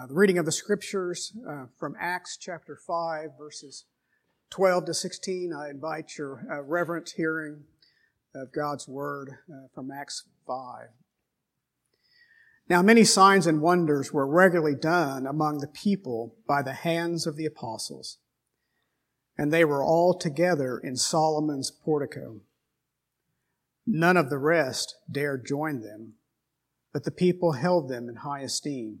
Uh, the reading of the scriptures uh, from Acts chapter 5, verses 12 to 16. I invite your uh, reverent hearing of God's word uh, from Acts 5. Now, many signs and wonders were regularly done among the people by the hands of the apostles, and they were all together in Solomon's portico. None of the rest dared join them, but the people held them in high esteem.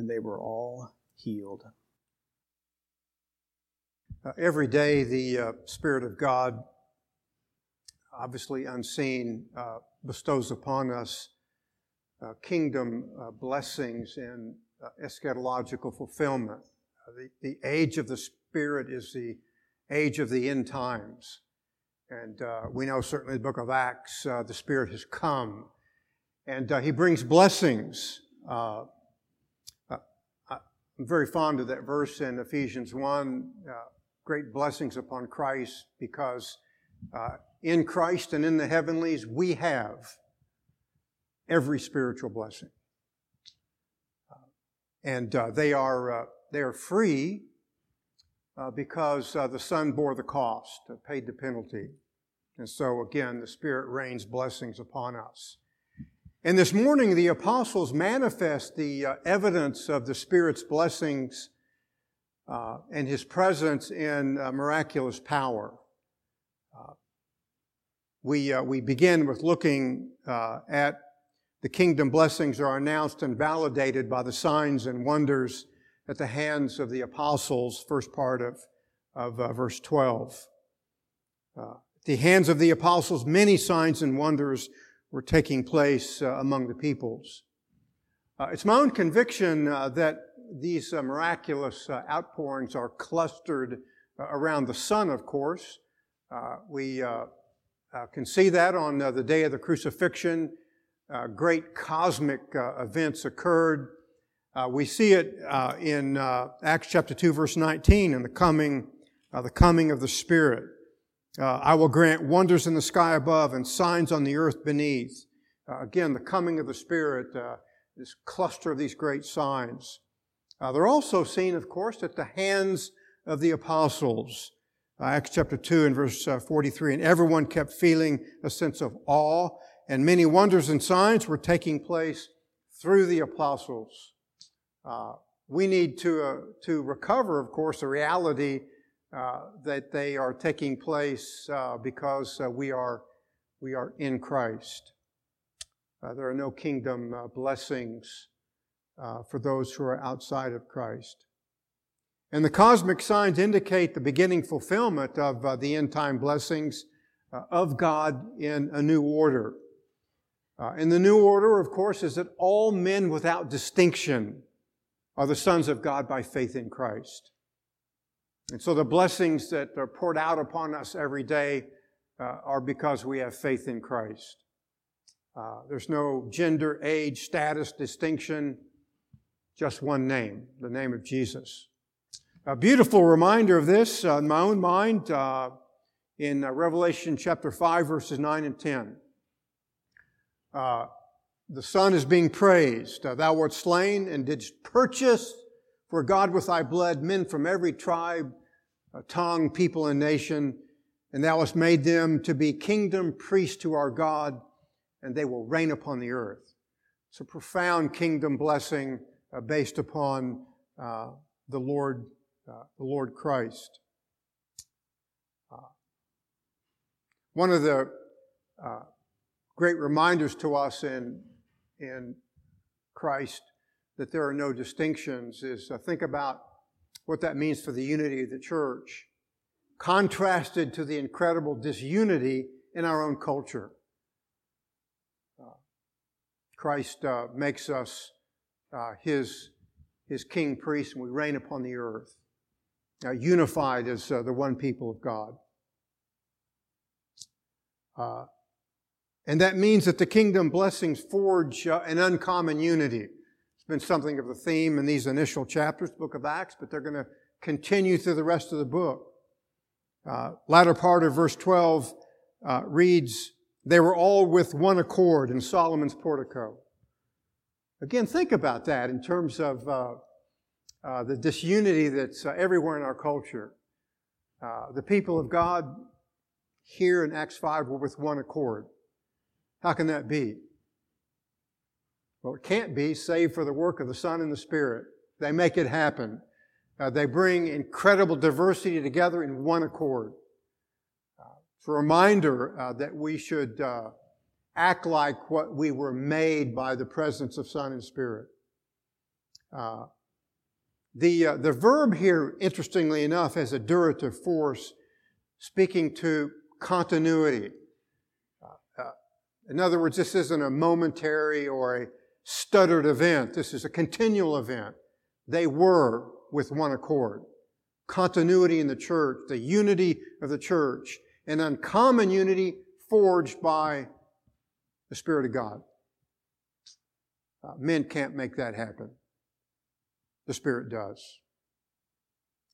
and they were all healed. Uh, every day, the uh, Spirit of God, obviously unseen, uh, bestows upon us uh, kingdom uh, blessings and uh, eschatological fulfillment. The, the, age of the Spirit is the age of the end times. And we know certainly in the book of Acts, the Spirit has come. And he brings blessings I'm very fond of that verse in Ephesians 1 uh, great blessings upon Christ because uh, in Christ and in the heavenlies we have every spiritual blessing. Uh, and uh, they, are, uh, they are free uh, because the Son bore the cost, paid the penalty. And so, again, the Spirit rains blessings upon us. And this morning, the apostles manifest the uh, evidence of the Spirit's blessings uh, and His presence in uh, miraculous power. Uh, we, uh, we begin with looking uh, at the kingdom blessings are announced and validated by the signs and wonders at the hands of the apostles, first part of, of verse 12. at the hands of the apostles, many signs and wonders were taking place uh, among the peoples. Uh, it's my own conviction uh, that these uh, miraculous uh, outpourings are clustered uh, around the Son, of course. Uh, we uh, can see that on the day of the crucifixion. great cosmic events occurred. we see it in Acts chapter 2, verse 19, in the coming, the coming of the Spirit. Uh, I will grant wonders in the sky above and signs on the earth beneath. Uh, again, the coming of the Spirit, uh, this cluster of these great signs. Uh, they're also seen, of course, at the hands of the apostles. Uh, Acts chapter 2 and verse uh, 43. And everyone kept feeling a sense of awe, and many wonders and signs were taking place through the apostles. we need to, to recover, of course, the reality that they are taking place uh, because uh, we are we are in Christ. Uh, there are no kingdom uh, blessings for those who are outside of Christ. And the cosmic signs indicate the beginning fulfillment of the end time blessings of God in a new order. and the new order, of course, is that all men without distinction are the sons of God by faith in Christ. And so the blessings that are poured out upon us every day uh, are because we have faith in Christ. Uh, there's no gender, age, status distinction, just one name, the name of Jesus. A beautiful reminder of this uh, in my own mind uh, in uh, Revelation chapter 5, verses 9 and 10. Uh, the Son is being praised. Thou wert slain and didst purchase for God with thy blood men from every tribe, tongue, people, and nation, and thou hast made them to be kingdom priests to our God, and they will reign upon the earth. It's a profound kingdom blessing uh, based upon uh, the Lord, uh, the Lord Christ. Uh, one of the uh, great reminders to us in in Christ that there are no distinctions is uh, think about what that means for the unity of the church, contrasted to the incredible disunity in our own culture. Uh, Christ uh, makes us uh, his, his king, priest, and we reign upon the earth, uh, unified as the one people of God. And that means that the kingdom blessings forge an uncommon unity. Been something of the theme in these initial chapters, book of Acts, but they're going to continue through the rest of the book. Uh, latter part of verse 12 uh, reads, They were all with one accord in Solomon's portico. Again, think about that in terms of uh, uh the disunity that's uh, everywhere in our culture. Uh, the people of God here in Acts 5 were with one accord. How can that be? Well, it can't be save for the work of the Son and the Spirit. They make it happen. Uh, they bring incredible diversity together in one accord. Uh, it's a reminder uh, that we should uh, act like what we were made by the presence of Son and Spirit. Uh, the, the verb here, interestingly enough, has a durative force speaking to continuity. in other words, this isn't a momentary or a stuttered event. This is a continual event. They were with one accord. Continuity in the church, the unity of the church, an uncommon unity forged by the Spirit of God. Uh, men can't make that happen. The Spirit does.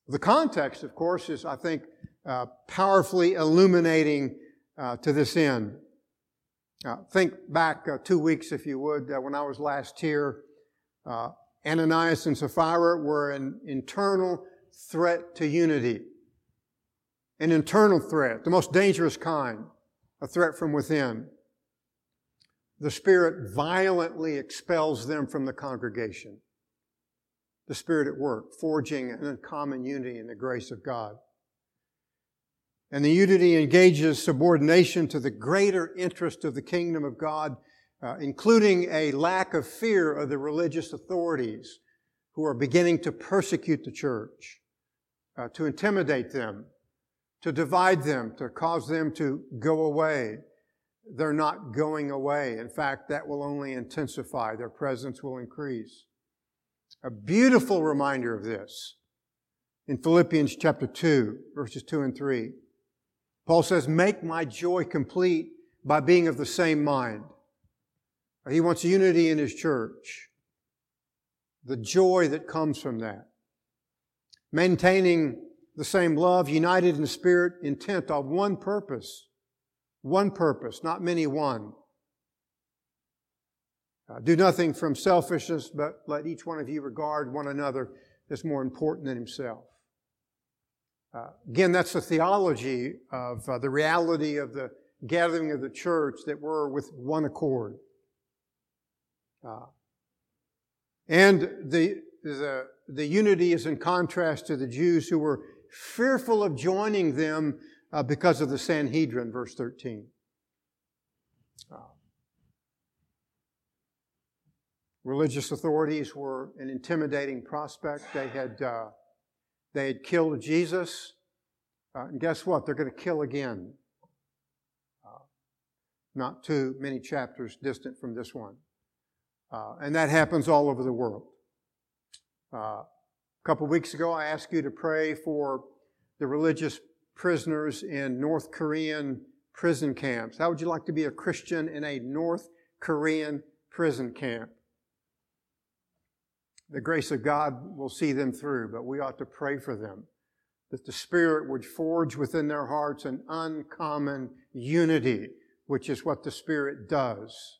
The context, of course, is, I think, uh, powerfully illuminating uh, to this end. Uh, think back uh, two weeks, if you would, uh, when I was last here. Ananias and Sapphira were an internal threat to unity. An internal threat, the most dangerous kind, a threat from within. The Spirit violently expels them from the congregation. The Spirit at work, forging an uncommon unity in the grace of God. And the unity engages subordination to the greater interest of the kingdom of God uh, including a lack of fear of the religious authorities who are beginning to persecute the church, uh, to intimidate them, to divide them, to cause them to go away. They're not going away. In fact, that will only intensify. Their presence will increase. A beautiful reminder of this in Philippians chapter 2, verses 2 and 3. Paul says, Make my joy complete by being of the same mind he wants unity in his church. The joy that comes from that. Maintaining the same love, united in spirit, intent on one purpose. One purpose, not many one. Uh, do nothing from selfishness, but let each one of you regard one another as more important than himself. Uh, again, that's the theology of uh, the reality of the gathering of the church that we're with one accord. Uh, and the, the, the unity is in contrast to the Jews who were fearful of joining them uh, because of the Sanhedrin, verse 13. Uh, religious authorities were an intimidating prospect. They had, they had killed Jesus. Uh, and guess what? They're going to kill again. Uh, not too many chapters distant from this one. Uh, and that happens all over the world. Uh, a couple weeks ago, I asked you to pray for the religious prisoners in North Korean prison camps. How would you like to be a Christian in a North Korean prison camp? The grace of God will see them through, but we ought to pray for them that the Spirit would forge within their hearts an uncommon unity, which is what the Spirit does.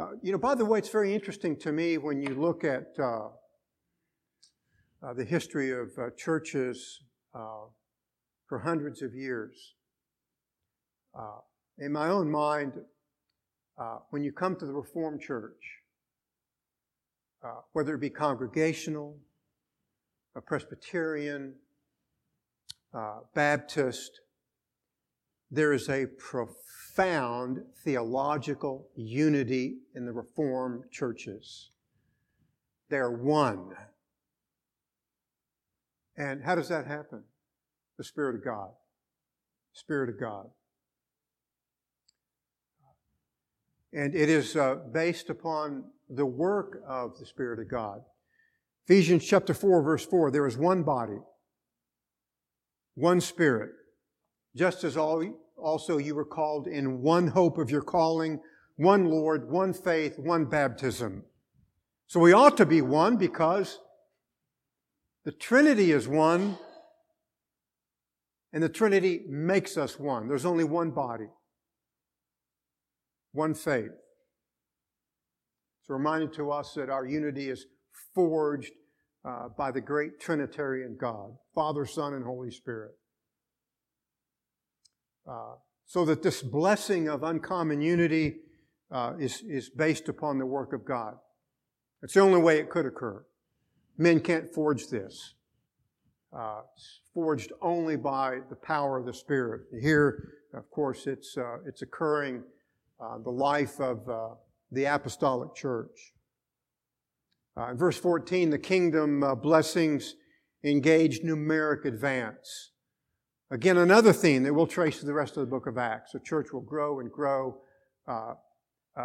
Uh, you know, by the way, it's very interesting to me when you look at uh, uh, the history of uh, churches uh, for hundreds of years. Uh, in my own mind, Uh, when you come to the Reformed Church, uh, whether it be congregational, a Presbyterian, uh, Baptist, there is a profound theological unity in the Reformed churches. They're one. And how does that happen? The Spirit of God. Spirit of God. And it is uh, based upon the work of the Spirit of God. Ephesians chapter 4, verse 4 there is one body, one Spirit, just as all, also you were called in one hope of your calling, one Lord, one faith, one baptism. So we ought to be one because the Trinity is one, and the Trinity makes us one. There's only one body, one faith. It's a reminder to us that our unity is forged uh, by the great Trinitarian God, Father, Son, and Holy Spirit. Uh, so that this blessing of uncommon unity uh, is, is based upon the work of God. It's the only way it could occur. Men can't forge this. Uh, it's forged only by the power of the Spirit. Here, of course, it's, uh, it's occurring uh, the life of uh, the apostolic church. Uh, in verse 14, the kingdom uh, blessings engage numeric advance. Again, another theme that we'll trace through the rest of the book of Acts. The church will grow and grow.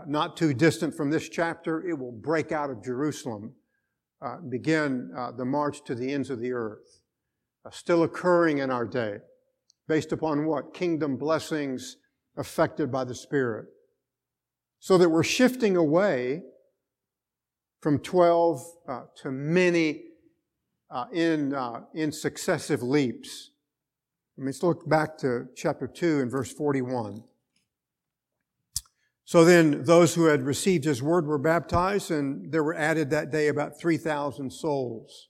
Not too distant from this chapter, it will break out of Jerusalem, begin the march to the ends of the earth. Still occurring in our day, based upon what? Kingdom blessings affected by the Spirit. So that we're shifting away from 12 uh, to many uh, in, in successive leaps. Let's look back to chapter 2 and verse 41. So then those who had received his word were baptized, and there were added that day about 3,000 souls.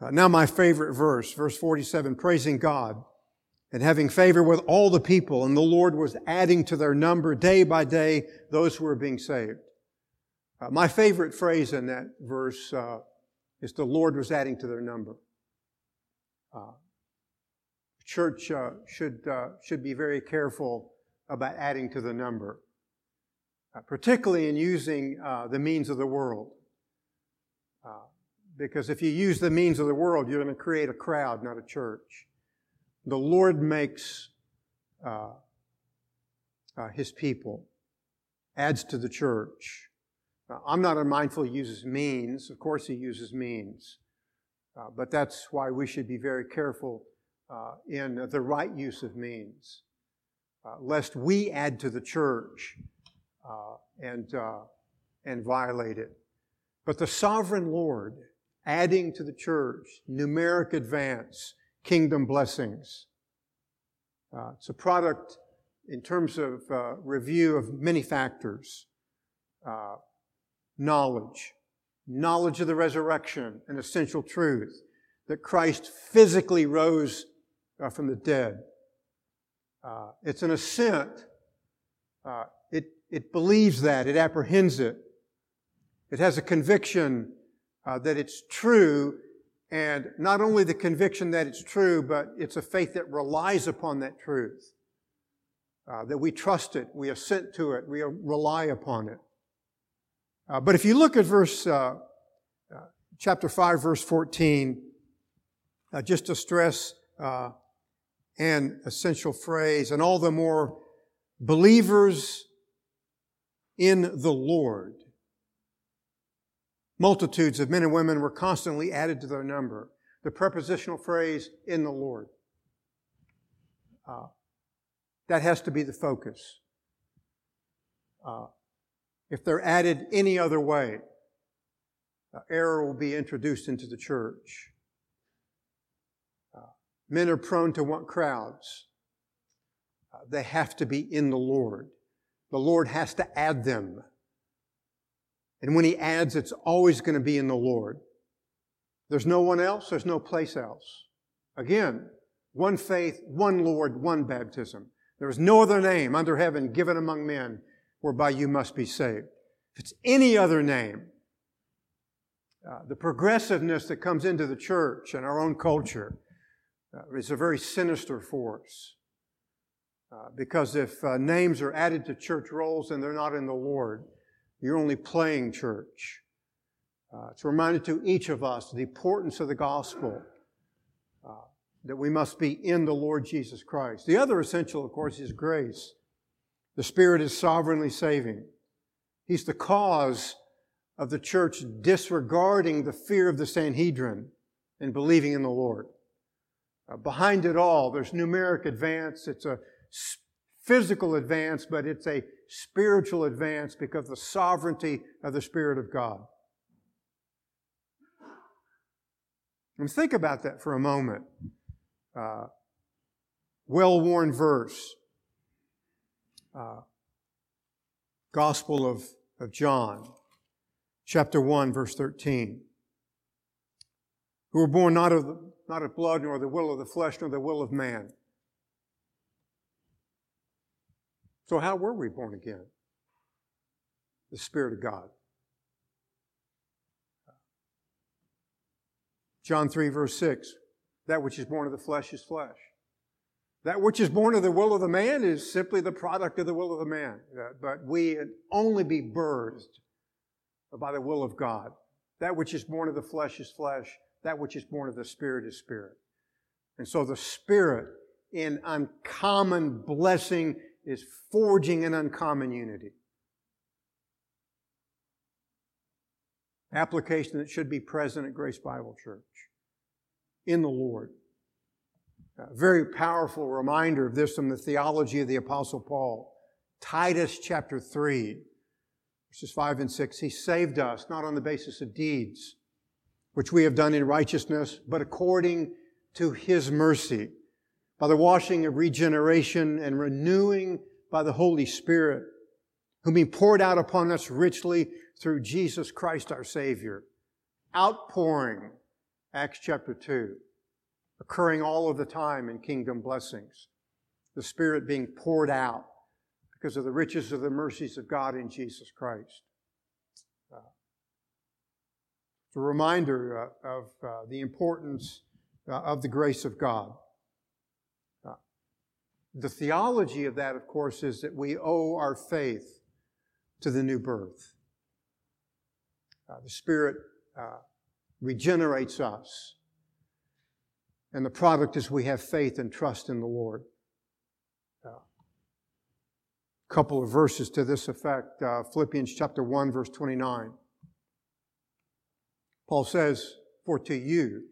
Uh, now my favorite verse, verse 47, praising God and having favor with all the people, and the Lord was adding to their number day by day those who were being saved. Uh, my favorite phrase in that verse uh, is the Lord was adding to their number. Uh, church uh, should, uh, should be very careful about adding to the number, uh, particularly in using the means of the world. Because if you use the means of the world, you're going to create a crowd, not a church. The Lord makes uh, His people, adds to the church. I'm not unmindful he uses means. Of course, he uses means. but that's why we should be very careful uh, in the right use of means, uh, lest we add to the church uh, and, uh, and violate it. But the sovereign Lord adding to the church numeric advance, kingdom blessings. Uh, it's a product in terms of uh, review of many factors. knowledge, knowledge of the resurrection, an essential truth that Christ physically rose uh, from the dead. Uh, it's an assent. Uh, it, it believes that, it apprehends it. It has a conviction uh, that it's true, and not only the conviction that it's true, but it's a faith that relies upon that truth. Uh, that we trust it, we assent to it, we rely upon it. Uh, but if you look at verse, chapter 5, verse 14, just to stress and essential phrase, and all the more believers in the Lord. Multitudes of men and women were constantly added to their number. The prepositional phrase, in the Lord. Uh, that has to be the focus. Uh, if they're added any other way, uh, error will be introduced into the church. Men are prone to want crowds. Uh, they have to be in the Lord. The Lord has to add them. And when He adds, it's always going to be in the Lord. There's no one else, there's no place else. Again, one faith, one Lord, one baptism. There is no other name under heaven given among men whereby you must be saved. If it's any other name, uh, the progressiveness that comes into the church and our own culture uh, is a very sinister force. Uh, because if uh, names are added to church rolls and they're not in the Lord, you're only playing church. Uh, it's a reminder to each of us the importance of the gospel, uh, that we must be in the Lord Jesus Christ. The other essential, of course, is grace. The Spirit is sovereignly saving. He's the cause of the church disregarding the fear of the Sanhedrin and believing in the Lord. Uh, behind it all, there's numeric advance. It's a physical advance, but it's a spiritual advance because of the sovereignty of the Spirit of God. And think about that for a moment. Uh, well worn verse. Uh, Gospel of, of John, chapter 1, verse 13. Who were born not of, the, not of blood, nor the will of the flesh, nor the will of man. So, how were we born again? The Spirit of God. John 3, verse 6 That which is born of the flesh is flesh. That which is born of the will of the man is simply the product of the will of the man. Uh, but we only be birthed by the will of God. That which is born of the flesh is flesh. That which is born of the Spirit is spirit. And so the Spirit, in uncommon blessing, is forging an uncommon unity. Application that should be present at Grace Bible Church in the Lord. A very powerful reminder of this from the theology of the Apostle Paul. Titus chapter 3, verses 5 and 6. He saved us not on the basis of deeds, which we have done in righteousness, but according to his mercy, by the washing of regeneration and renewing by the Holy Spirit, whom he poured out upon us richly through Jesus Christ our Savior. Outpouring, Acts chapter 2 occurring all of the time in kingdom blessings. The Spirit being poured out because of the riches of the mercies of God in Jesus Christ. It's a reminder uh, of uh, the importance uh, of the grace of God. Uh, the theology of that, of course, is that we owe our faith to the new birth. Uh, the Spirit regenerates us and the product is we have faith and trust in the Lord. A uh, couple of verses to this effect uh, Philippians chapter 1, verse 29. Paul says, For to you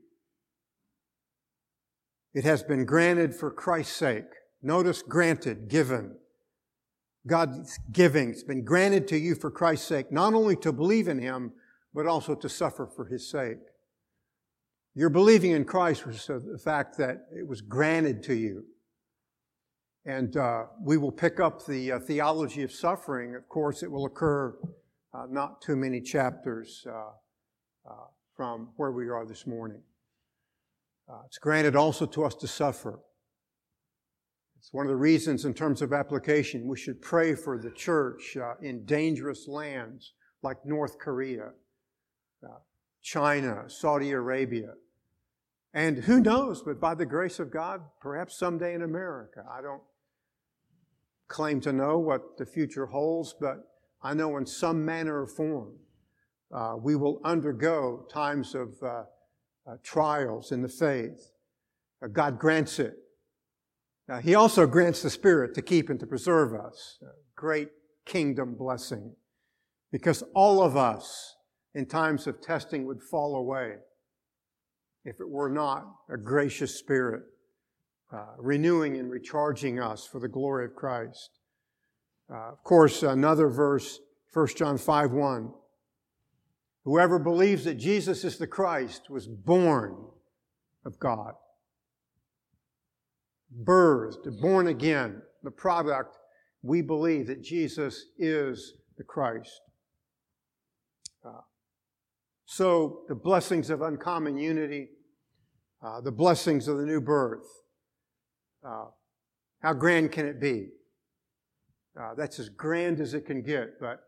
it has been granted for Christ's sake. Notice granted, given. God's giving. It's been granted to you for Christ's sake, not only to believe in Him, but also to suffer for His sake. Your believing in Christ was the fact that it was granted to you. And uh, we will pick up the uh, theology of suffering. Of course, it will occur uh, not too many chapters uh, uh, from where we are this morning. Uh, it's granted also to us to suffer. It's one of the reasons, in terms of application, we should pray for the church in dangerous lands like North Korea, China, Saudi Arabia. And who knows, but by the grace of God, perhaps someday in America. I don't claim to know what the future holds, but I know in some manner or form uh, we will undergo times of uh, uh, trials in the faith. Uh, God grants it. He also grants the Spirit to keep and to preserve us. A great kingdom blessing. Because all of us in times of testing would fall away if it were not a gracious Spirit uh, renewing and recharging us for the glory of Christ. Uh, of course, another verse, 1 John 5 1. Whoever believes that Jesus is the Christ was born of God. Birthed, born again, the product, we believe that Jesus is the Christ. Uh, so the blessings of uncommon unity, uh, the blessings of the new birth, uh, how grand can it be? Uh, that's as grand as it can get, but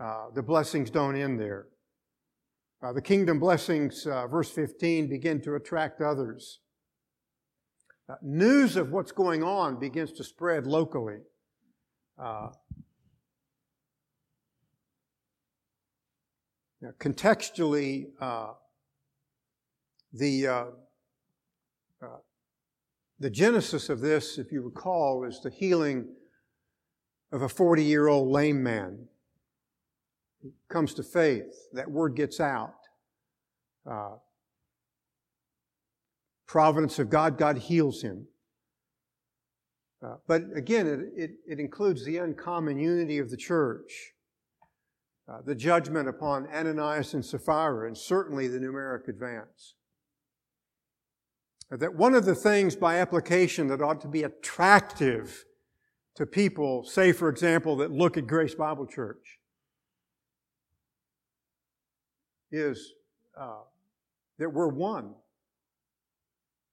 uh, the blessings don't end there. Uh, the kingdom blessings, verse 15, begin to attract others. News of what's going on begins to spread locally. Now, contextually, uh, the, uh, uh, the genesis of this, if you recall, is the healing of a 40 year old lame man he comes to faith. That word gets out. Uh, providence of God, God heals him. Uh, but again, it, it, it, includes the uncommon unity of the church, uh, the judgment upon Ananias and Sapphira, and certainly the numeric advance. That one of the things by application that ought to be attractive to people, say, for example, that look at Grace Bible Church, is uh, that we're one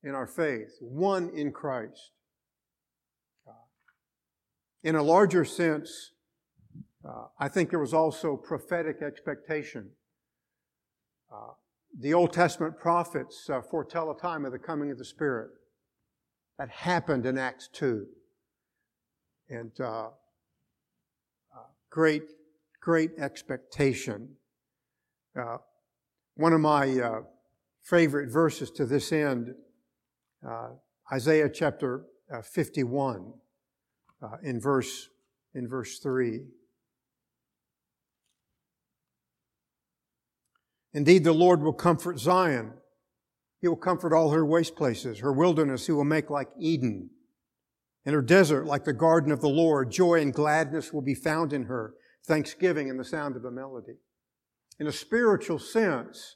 in our faith, one in Christ. In a larger sense, uh, I think there was also prophetic expectation. Uh, the Old Testament prophets uh, foretell a time of the coming of the Spirit. That happened in Acts 2. And uh, uh, great, great expectation. Uh, one of my favorite verses to this end, Isaiah chapter 51 uh, in verse in verse 3. Indeed, the Lord will comfort Zion. He will comfort all her waste places. Her wilderness he will make like Eden. And her desert like the garden of the Lord. Joy and gladness will be found in her. Thanksgiving and the sound of a melody. In a spiritual sense,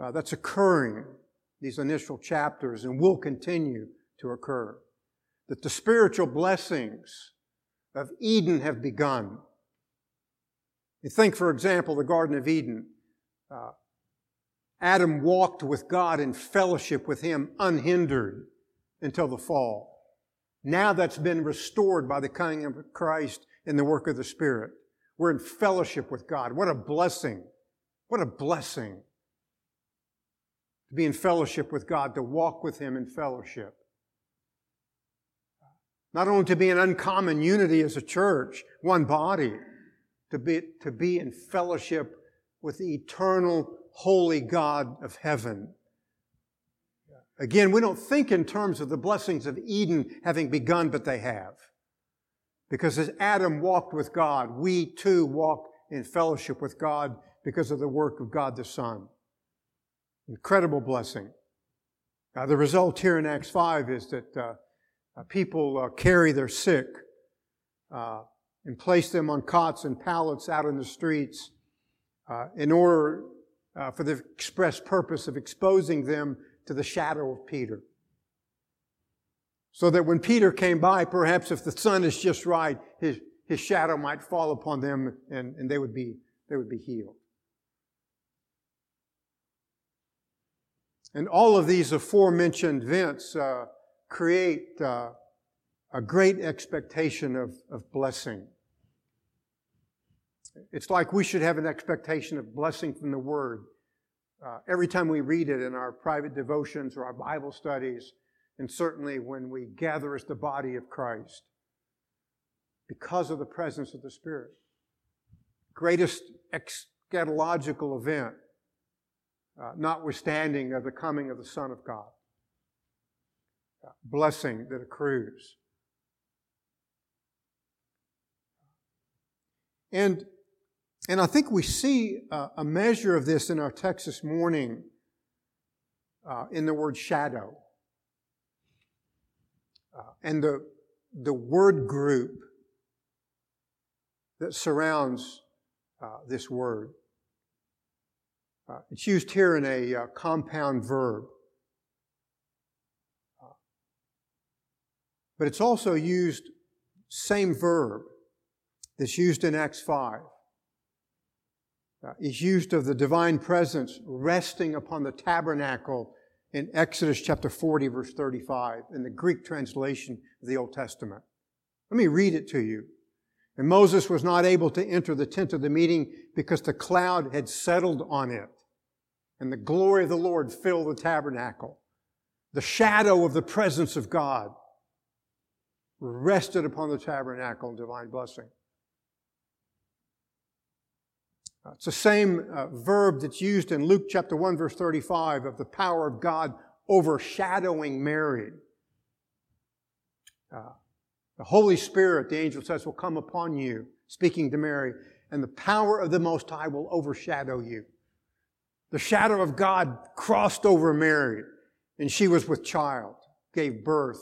uh, that's occurring, these initial chapters, and will continue to occur that the spiritual blessings of Eden have begun. You think, for example, the Garden of Eden. Uh, Adam walked with God in fellowship with Him unhindered until the fall. Now that's been restored by the coming of Christ and the work of the Spirit. We're in fellowship with God. What a blessing. What a blessing to be in fellowship with God, to walk with Him in fellowship. Not only to be in uncommon unity as a church, one body, to be, to be in fellowship with the eternal, holy God of heaven. Again, we don't think in terms of the blessings of Eden having begun, but they have. Because as Adam walked with God, we too walk in fellowship with God because of the work of God the Son. Incredible blessing. Uh, the result here in Acts 5 is that uh, uh, people uh, carry their sick uh, and place them on cots and pallets out in the streets uh, in order for the express purpose of exposing them to the shadow of Peter. So that when Peter came by, perhaps if the sun is just right, his, his shadow might fall upon them and, and they, would be, they would be healed. And all of these aforementioned events uh, create uh, a great expectation of, of blessing. It's like we should have an expectation of blessing from the Word. Uh, every time we read it in our private devotions or our Bible studies, and certainly when we gather as the body of Christ, because of the presence of the Spirit. Greatest eschatological event, uh, notwithstanding of the coming of the Son of God blessing that accrues. And, and I think we see uh, a measure of this in our text this morning uh, in the word shadow. Uh, and the, the word group that surrounds uh, this word. Uh, it's used here in a uh, compound verb. But it's also used, same verb that's used in Acts 5. Uh, is used of the divine presence resting upon the tabernacle in Exodus chapter 40 verse 35 in the Greek translation of the Old Testament. Let me read it to you. And Moses was not able to enter the tent of the meeting because the cloud had settled on it. And the glory of the Lord filled the tabernacle. The shadow of the presence of God rested upon the tabernacle in divine blessing. Uh, it's the same uh, verb that's used in Luke chapter 1 verse 35 of the power of God overshadowing Mary. Uh, the Holy Spirit, the angel says, will come upon you, speaking to Mary, and the power of the Most High will overshadow you. The shadow of God crossed over Mary, and she was with child, gave birth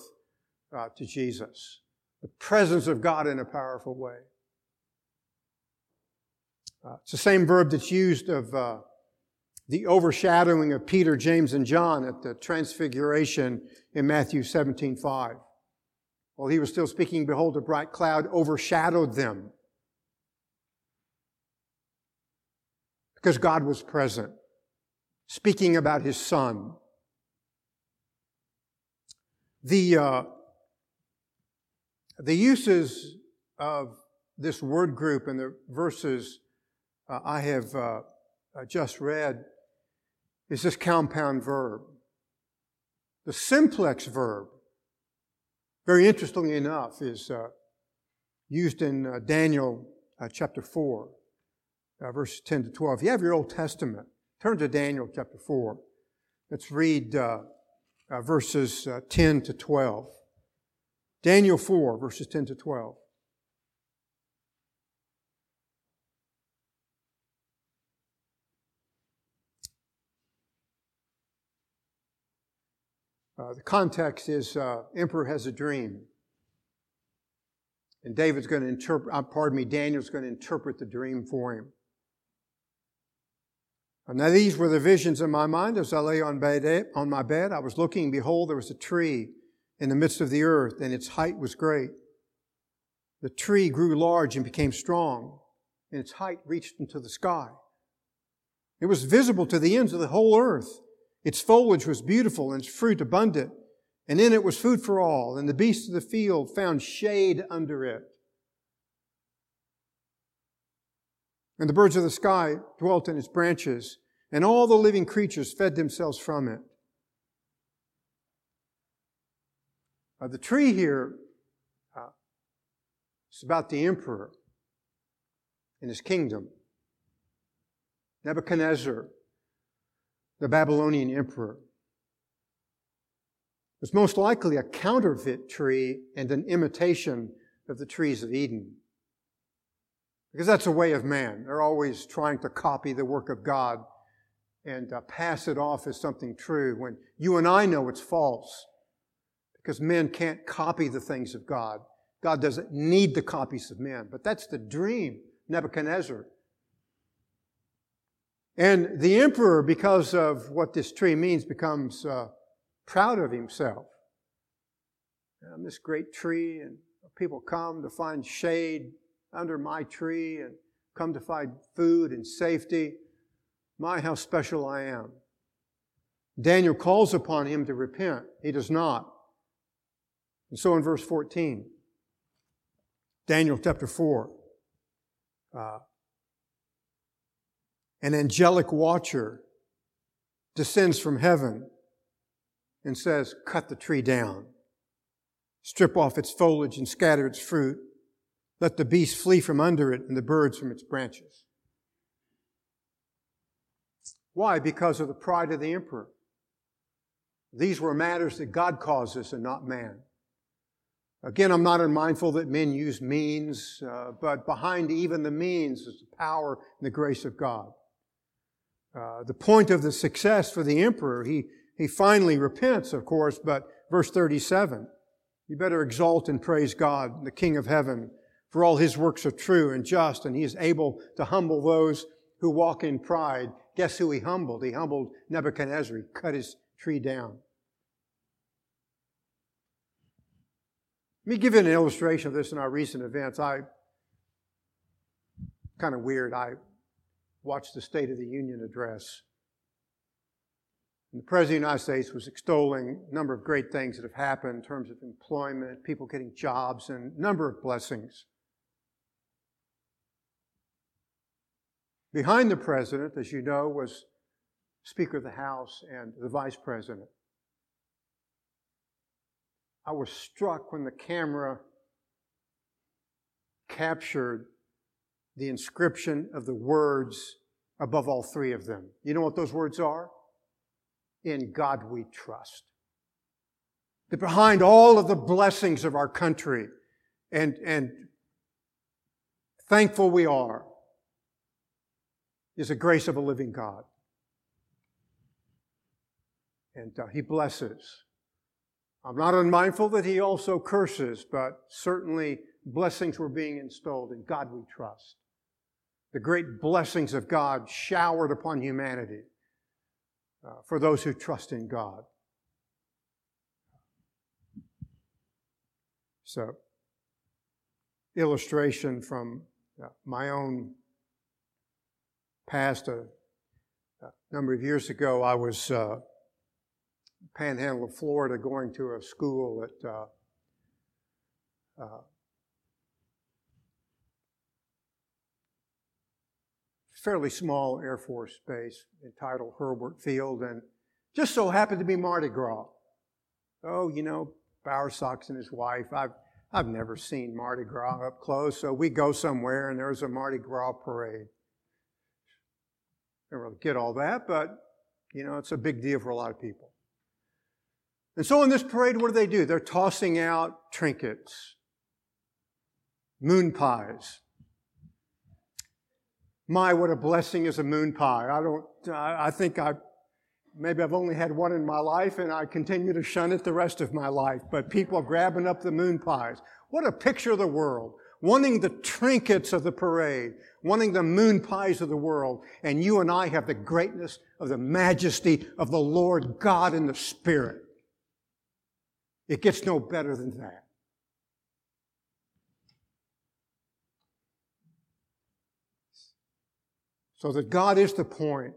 uh, to Jesus. The presence of God in a powerful way. Uh, it's the same verb that's used of uh, the overshadowing of Peter, James, and John at the transfiguration in Matthew 17 5. While he was still speaking, behold, a bright cloud overshadowed them. Because God was present, speaking about his son. The, uh, the uses of this word group in the verses uh, I have uh, just read is this compound verb. The simplex verb, very interestingly enough, is uh, used in uh, Daniel uh, chapter 4, uh, verses 10 to 12. If you have your Old Testament, turn to Daniel chapter 4. Let's read uh, uh, verses 10 to 12. Daniel 4, verses 10 to 12. Uh, the context is uh, emperor has a dream. And David's going to interpret, uh, pardon me, Daniel's going to interpret the dream for him. Now these were the visions in my mind as I lay on, bed, on my bed. I was looking, behold, there was a tree in the midst of the earth, and its height was great. The tree grew large and became strong, and its height reached into the sky. It was visible to the ends of the whole earth. Its foliage was beautiful and its fruit abundant, and in it was food for all, and the beasts of the field found shade under it. And the birds of the sky dwelt in its branches, and all the living creatures fed themselves from it. Uh, the tree here uh, is about the emperor and his kingdom. Nebuchadnezzar the Babylonian emperor, was most likely a counterfeit tree and an imitation of the trees of Eden. Because that's a way of man. They're always trying to copy the work of God and uh, pass it off as something true when you and I know it's false. Because men can't copy the things of God. God doesn't need the copies of men. But that's the dream Nebuchadnezzar and the emperor, because of what this tree means, becomes uh, proud of himself. I'm this great tree, and people come to find shade under my tree and come to find food and safety. My, how special I am. Daniel calls upon him to repent. He does not. And so in verse 14, Daniel chapter 4, uh, an angelic watcher descends from heaven and says, Cut the tree down, strip off its foliage and scatter its fruit. Let the beasts flee from under it and the birds from its branches. Why? Because of the pride of the emperor. These were matters that God causes and not man. Again, I'm not unmindful that men use means, uh, but behind even the means is the power and the grace of God. Uh, the point of the success for the emperor. He, he finally repents, of course, but verse 37, you better exalt and praise God, the King of heaven, for all his works are true and just, and he is able to humble those who walk in pride. Guess who he humbled? He humbled Nebuchadnezzar. He cut his tree down. Let me give you an illustration of this in our recent events. I kind of weird. I watched the State of the Union address. And the President of the United States was extolling a number of great things that have happened in terms of employment, people getting jobs, and a number of blessings. Behind the President, as you know, was Speaker of the House and the Vice President. I was struck when the camera captured the inscription of the words above all three of them. You know what those words are? In God we trust. That behind all of the blessings of our country, and, and thankful we are is the grace of a living God. And uh, He blesses. I'm not unmindful that He also curses, but certainly blessings were being installed. In God we trust. The great blessings of God showered upon humanity uh, for those who trust in God. So, illustration from uh, my own past. A, a, number of years ago, I was uh, panhandle of Florida going to a school at uh, uh fairly small Air Force base entitled Hurlburt Field, and just so happened to be Mardi Gras. Oh, you know, Bowersox and his wife. I've I've never seen Mardi Gras up close, so we go somewhere and there's a Mardi Gras parade. Don't really get all that, but you know, it's a big deal for a lot of people. And so in this parade, what do they do? They're tossing out trinkets, moon pies, my, what a blessing is a moon pie. I don't, I think I, maybe I've only had one in my life and I continue to shun it the rest of my life. But people are grabbing up the moon pies. What a picture of the world. Wanting the trinkets of the parade, wanting the moon pies of the world. And you and I have the greatness of the majesty of the Lord God in the Spirit. It gets no better than that. So that God is the point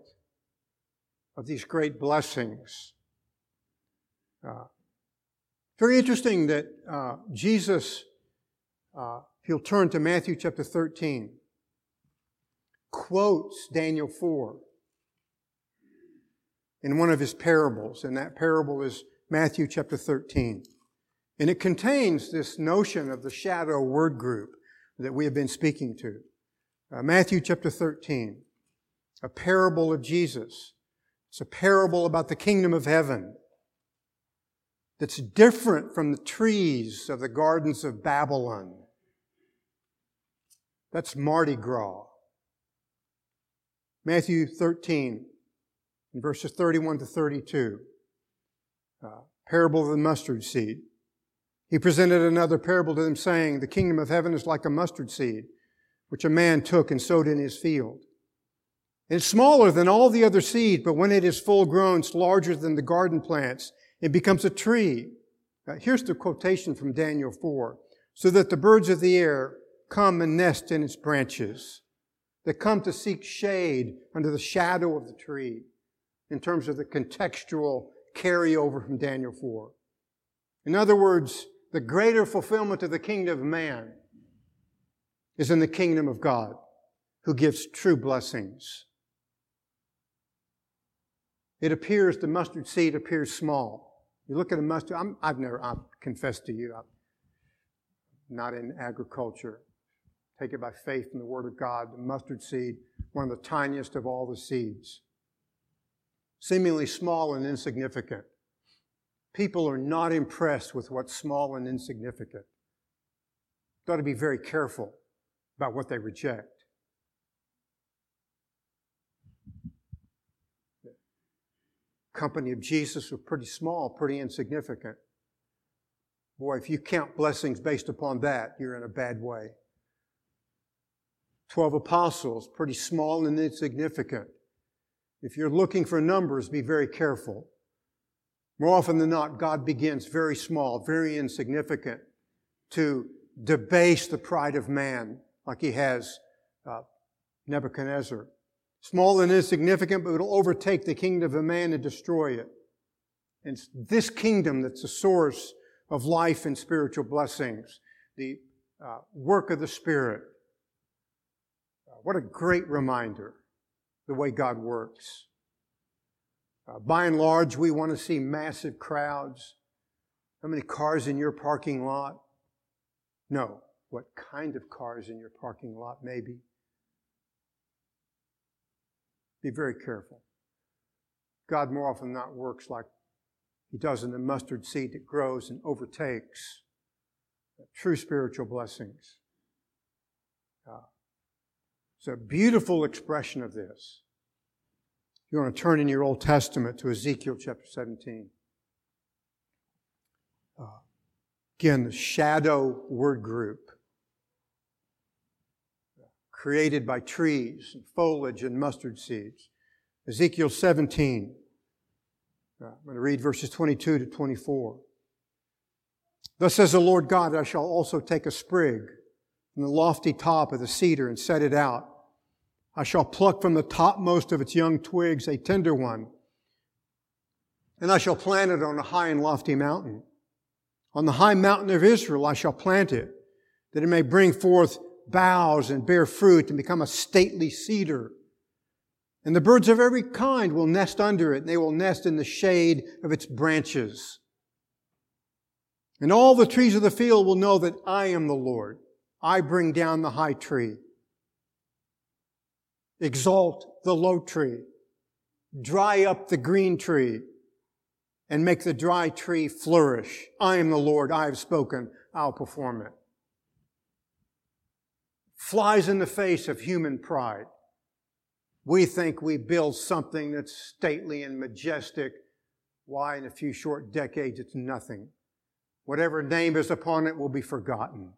of these great blessings. Uh, very interesting that uh, Jesus, uh, you'll turn to Matthew chapter 13, quotes Daniel 4 in one of his parables, and that parable is Matthew chapter 13. And it contains this notion of the shadow word group that we have been speaking to. Uh, Matthew chapter 13 a parable of Jesus. It's a parable about the kingdom of heaven that's different from the trees of the gardens of Babylon. That's Mardi Gras. Matthew 13, verses 31 to 32. Uh, parable of the mustard seed. He presented another parable to them saying, the kingdom of heaven is like a mustard seed, which a man took and sowed in his field. It's smaller than all the other seed, but when it is full grown, it's larger than the garden plants. It becomes a tree. Uh, here's the quotation from Daniel 4. So that the birds of the air come and nest in its branches. They come to seek shade under the shadow of the tree in terms of the contextual carryover from Daniel 4. In other words, the greater fulfillment of the kingdom of man is in the kingdom of God who gives true blessings. It appears, the mustard seed appears small. You look at a mustard, i have never, I confess to you, I'm not in agriculture. Take it by faith in the Word of God. The mustard seed, one of the tiniest of all the seeds. Seemingly small and insignificant. People are not impressed with what's small and insignificant. They ought to be very careful about what they reject. company of Jesus was pretty small, pretty insignificant. Boy, if you count blessings based upon that, you're in a bad way. Twelve apostles, pretty small and insignificant. If you're looking for numbers, be very careful. More often than not, God begins very small, very insignificant to debase the pride of man, like he has uh, Nebuchadnezzar. Small and insignificant, but it'll overtake the kingdom of man and destroy it. And it's this kingdom that's the source of life and spiritual blessings, the uh, work of the Spirit. Uh, what a great reminder, the way God works. Uh, by and large, we want to see massive crowds. How many cars in your parking lot? No. What kind of cars in your parking lot, maybe? Be very careful. God more often than not works like he does in the mustard seed that grows and overtakes true spiritual blessings. Uh, It's a beautiful expression of this. You want to turn in your Old Testament to Ezekiel chapter 17. Uh, again, the shadow word group created by trees and foliage and mustard seeds. Ezekiel 17. Uh, I'm going to read verses 22 to 24. Thus says the Lord God, I shall also take a sprig from the lofty top of the cedar and set it out. I shall pluck from the topmost of its young twigs a tender one, and I shall plant it on a high and lofty mountain. On the high mountain of Israel I shall plant it, that it may bring forth boughs and bear fruit and become a stately cedar. And the birds of every kind will nest under it, and they will nest in the shade of its branches. And all the trees of the field will know that I am the Lord. I bring down the high tree. Exalt the low tree. Dry up the green tree and make the dry tree flourish. I am the Lord. I have spoken. I'll perform it. Flies in the face of human pride. We think we build something that's stately and majestic. Why, in a few short decades, it's nothing. Whatever name is upon it will be forgotten,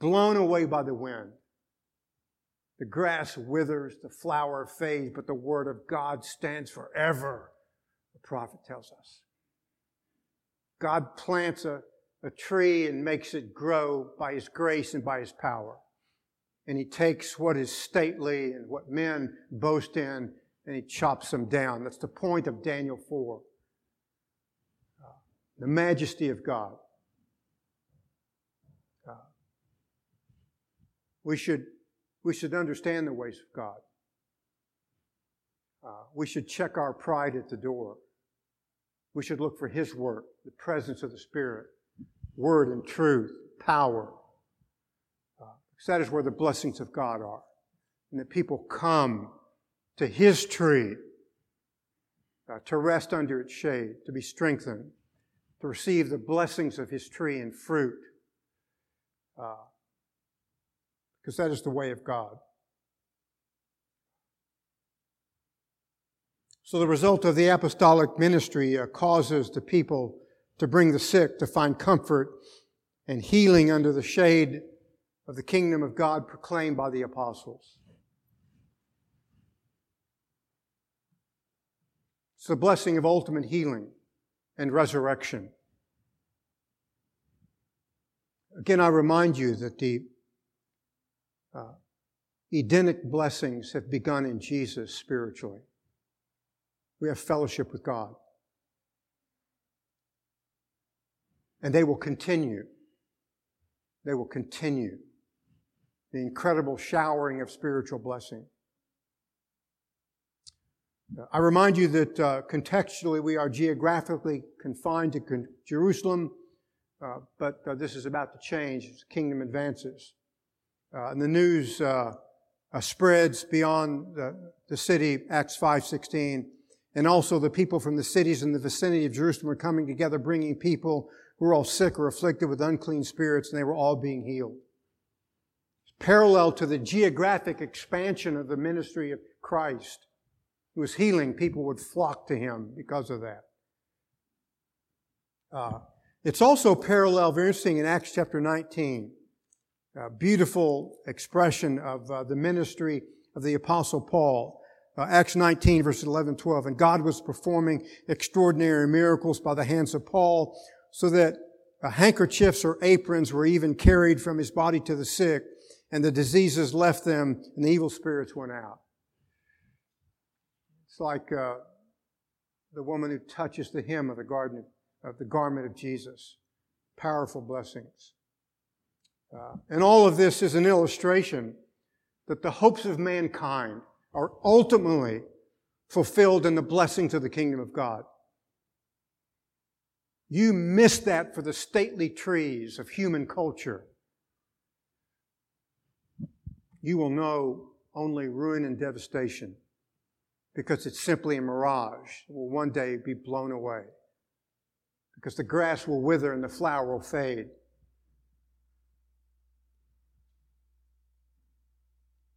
blown away by the wind. The grass withers, the flower fades, but the word of God stands forever, the prophet tells us. God plants a, a tree and makes it grow by his grace and by his power. And he takes what is stately and what men boast in and he chops them down. That's the point of Daniel 4 the majesty of God. Uh, we should we should understand the ways of God. Uh, we should check our pride at the door. We should look for His work, the presence of the Spirit, word and truth, power. Uh, because that is where the blessings of God are. And that people come to His tree uh, to rest under its shade, to be strengthened to receive the blessings of his tree and fruit. Because that is the way of God. So the result of the apostolic ministry uh, causes the people to bring the sick to find comfort and healing under the shade of the kingdom of God proclaimed by the apostles. It's the blessing of ultimate healing and resurrection. Again, I remind you that the uh, Edenic blessings have begun in Jesus spiritually. We have fellowship with God. And they will continue. They will continue. The incredible showering of spiritual blessing. I remind you that uh, contextually we are geographically confined to con- Jerusalem, uh, but uh, this is about to change as the kingdom advances. Uh, and the news uh, uh, spreads beyond the, the city, Acts 5.16, and also the people from the cities in the vicinity of Jerusalem are coming together, bringing people who were all sick or afflicted with unclean spirits, and they were all being healed. Parallel to the geographic expansion of the ministry of Christ, who was healing, people would flock to him because of that. Uh, it's also parallel, very interesting, in Acts chapter 19. A beautiful expression of uh, the ministry of the apostle Paul. Uh, Acts 19 verses 11, 12. And God was performing extraordinary miracles by the hands of Paul so that uh, handkerchiefs or aprons were even carried from his body to the sick and the diseases left them and the evil spirits went out. It's like uh, the woman who touches the hem of the garden of the garment of Jesus. Powerful blessings. Uh, and all of this is an illustration that the hopes of mankind are ultimately fulfilled in the blessings of the kingdom of God. You miss that for the stately trees of human culture. You will know only ruin and devastation because it's simply a mirage. It will one day be blown away. Because the grass will wither and the flower will fade.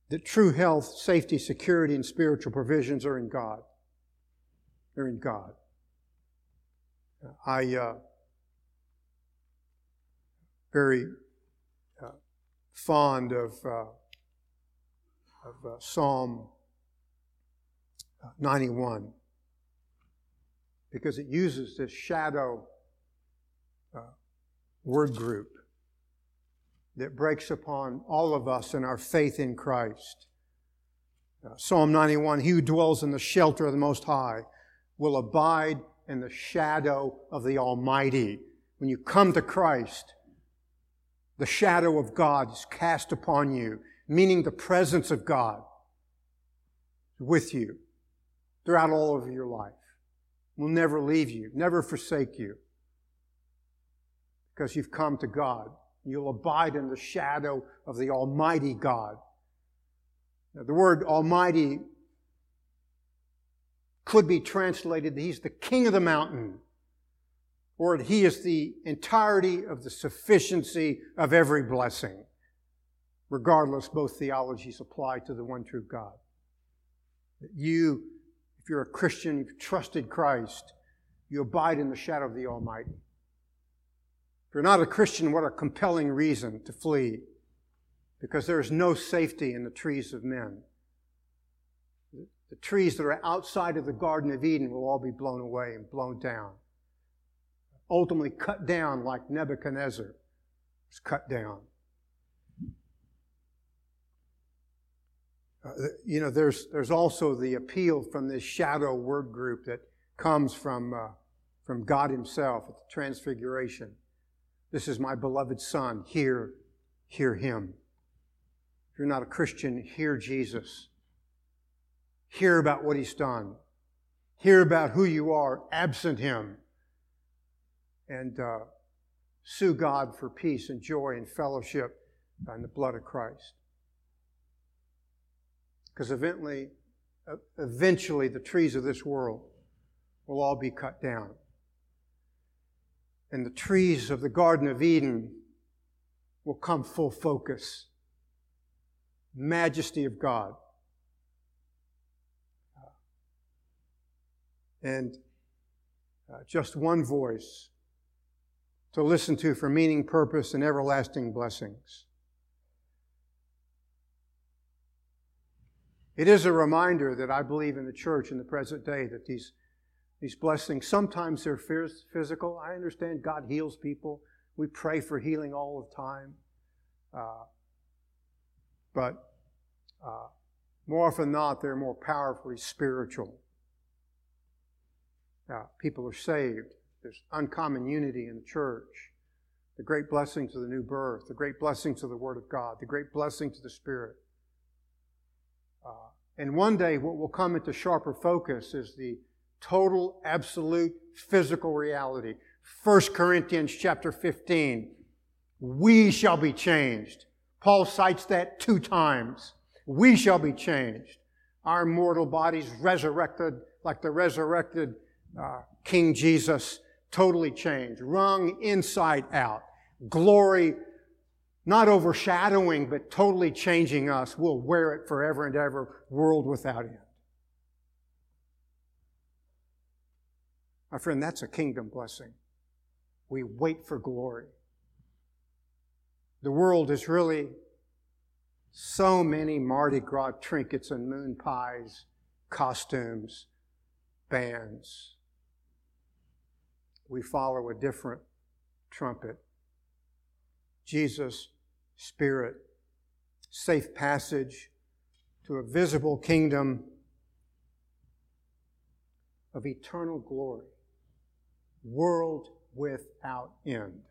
That true health, safety, security, and spiritual provisions are in God. They're in God. I uh, very uh, fond of uh, of uh, Psalm uh, 91 because it uses this shadow uh, word group that breaks upon all of us in our faith in Christ. Uh, Psalm 91 He who dwells in the shelter of the Most High will abide in the shadow of the Almighty. When you come to Christ, the shadow of God is cast upon you, meaning the presence of God with you throughout all of your life. Will never leave you, never forsake you, because you've come to God. You'll abide in the shadow of the Almighty God. Now, the word Almighty could be translated, He's the King of the mountain, or He is the entirety of the sufficiency of every blessing. Regardless, both theologies apply to the one true God. You, if you're a Christian, you've trusted Christ, you abide in the shadow of the Almighty. You're not a Christian, what a compelling reason to flee, because there is no safety in the trees of men. The trees that are outside of the Garden of Eden will all be blown away and blown down. Ultimately cut down like Nebuchadnezzar was cut down. Uh, you know, there's, there's also the appeal from this shadow word group that comes from, uh, from God Himself at the Transfiguration. This is my beloved Son. Hear, hear Him. If you're not a Christian, hear Jesus. Hear about what He's done. Hear about who you are absent Him. And uh, sue God for peace and joy and fellowship in the blood of Christ. Because eventually, eventually the trees of this world will all be cut down. And the trees of the Garden of Eden will come full focus. Majesty of God. And uh, just one voice to listen to for meaning, purpose, and everlasting blessings. It is a reminder that I believe in the church in the present day that these, these blessings, sometimes they're physical. I understand God heals people. We pray for healing all the time. Uh, but uh, more often than not, they're more powerfully spiritual. Uh, people are saved. There's uncommon unity in the church. The great blessings of the new birth, the great blessings of the Word of God, the great blessings of the Spirit. Uh, and one day, what will come into sharper focus is the total, absolute physical reality. 1 Corinthians chapter 15. We shall be changed. Paul cites that two times. We shall be changed. Our mortal bodies resurrected like the resurrected uh, King Jesus, totally changed, wrung inside out. Glory not overshadowing, but totally changing us. We'll wear it forever and ever, world without end. My friend, that's a kingdom blessing. We wait for glory. The world is really so many Mardi Gras trinkets and moon pies, costumes, bands. We follow a different trumpet. Jesus Spirit, safe passage to a visible kingdom of eternal glory, world without end.